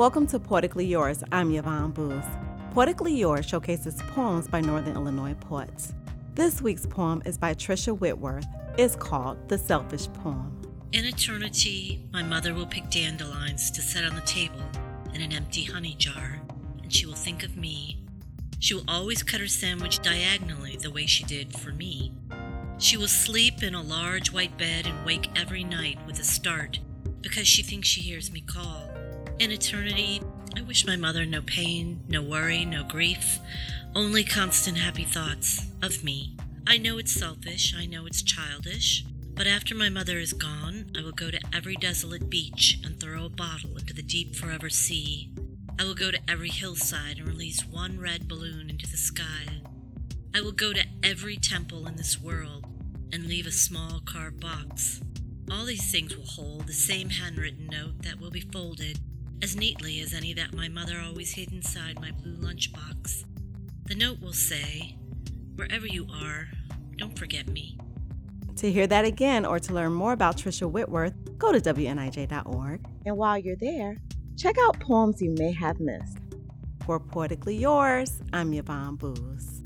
Welcome to Poetically Yours. I'm Yvonne Boose. Poetically Yours showcases poems by Northern Illinois poets. This week's poem is by Tricia Whitworth. It's called The Selfish Poem. In eternity, my mother will pick dandelions to set on the table in an empty honey jar, and she will think of me. She will always cut her sandwich diagonally the way she did for me. She will sleep in a large white bed and wake every night with a start because she thinks she hears me call. In eternity, I wish my mother no pain, no worry, no grief, only constant happy thoughts of me. I know it's selfish, I know it's childish, but after my mother is gone, I will go to every desolate beach and throw a bottle into the deep forever sea. I will go to every hillside and release one red balloon into the sky. I will go to every temple in this world and leave a small carved box. All these things will hold the same handwritten note that will be folded as neatly as any that my mother always hid inside my blue lunchbox. The note will say, Wherever you are, don't forget me. To hear that again or to learn more about Tricia Whitworth, go to WNIJ.org. And while you're there, check out poems you may have missed. For Poetically Yours, I'm Yvonne Boose.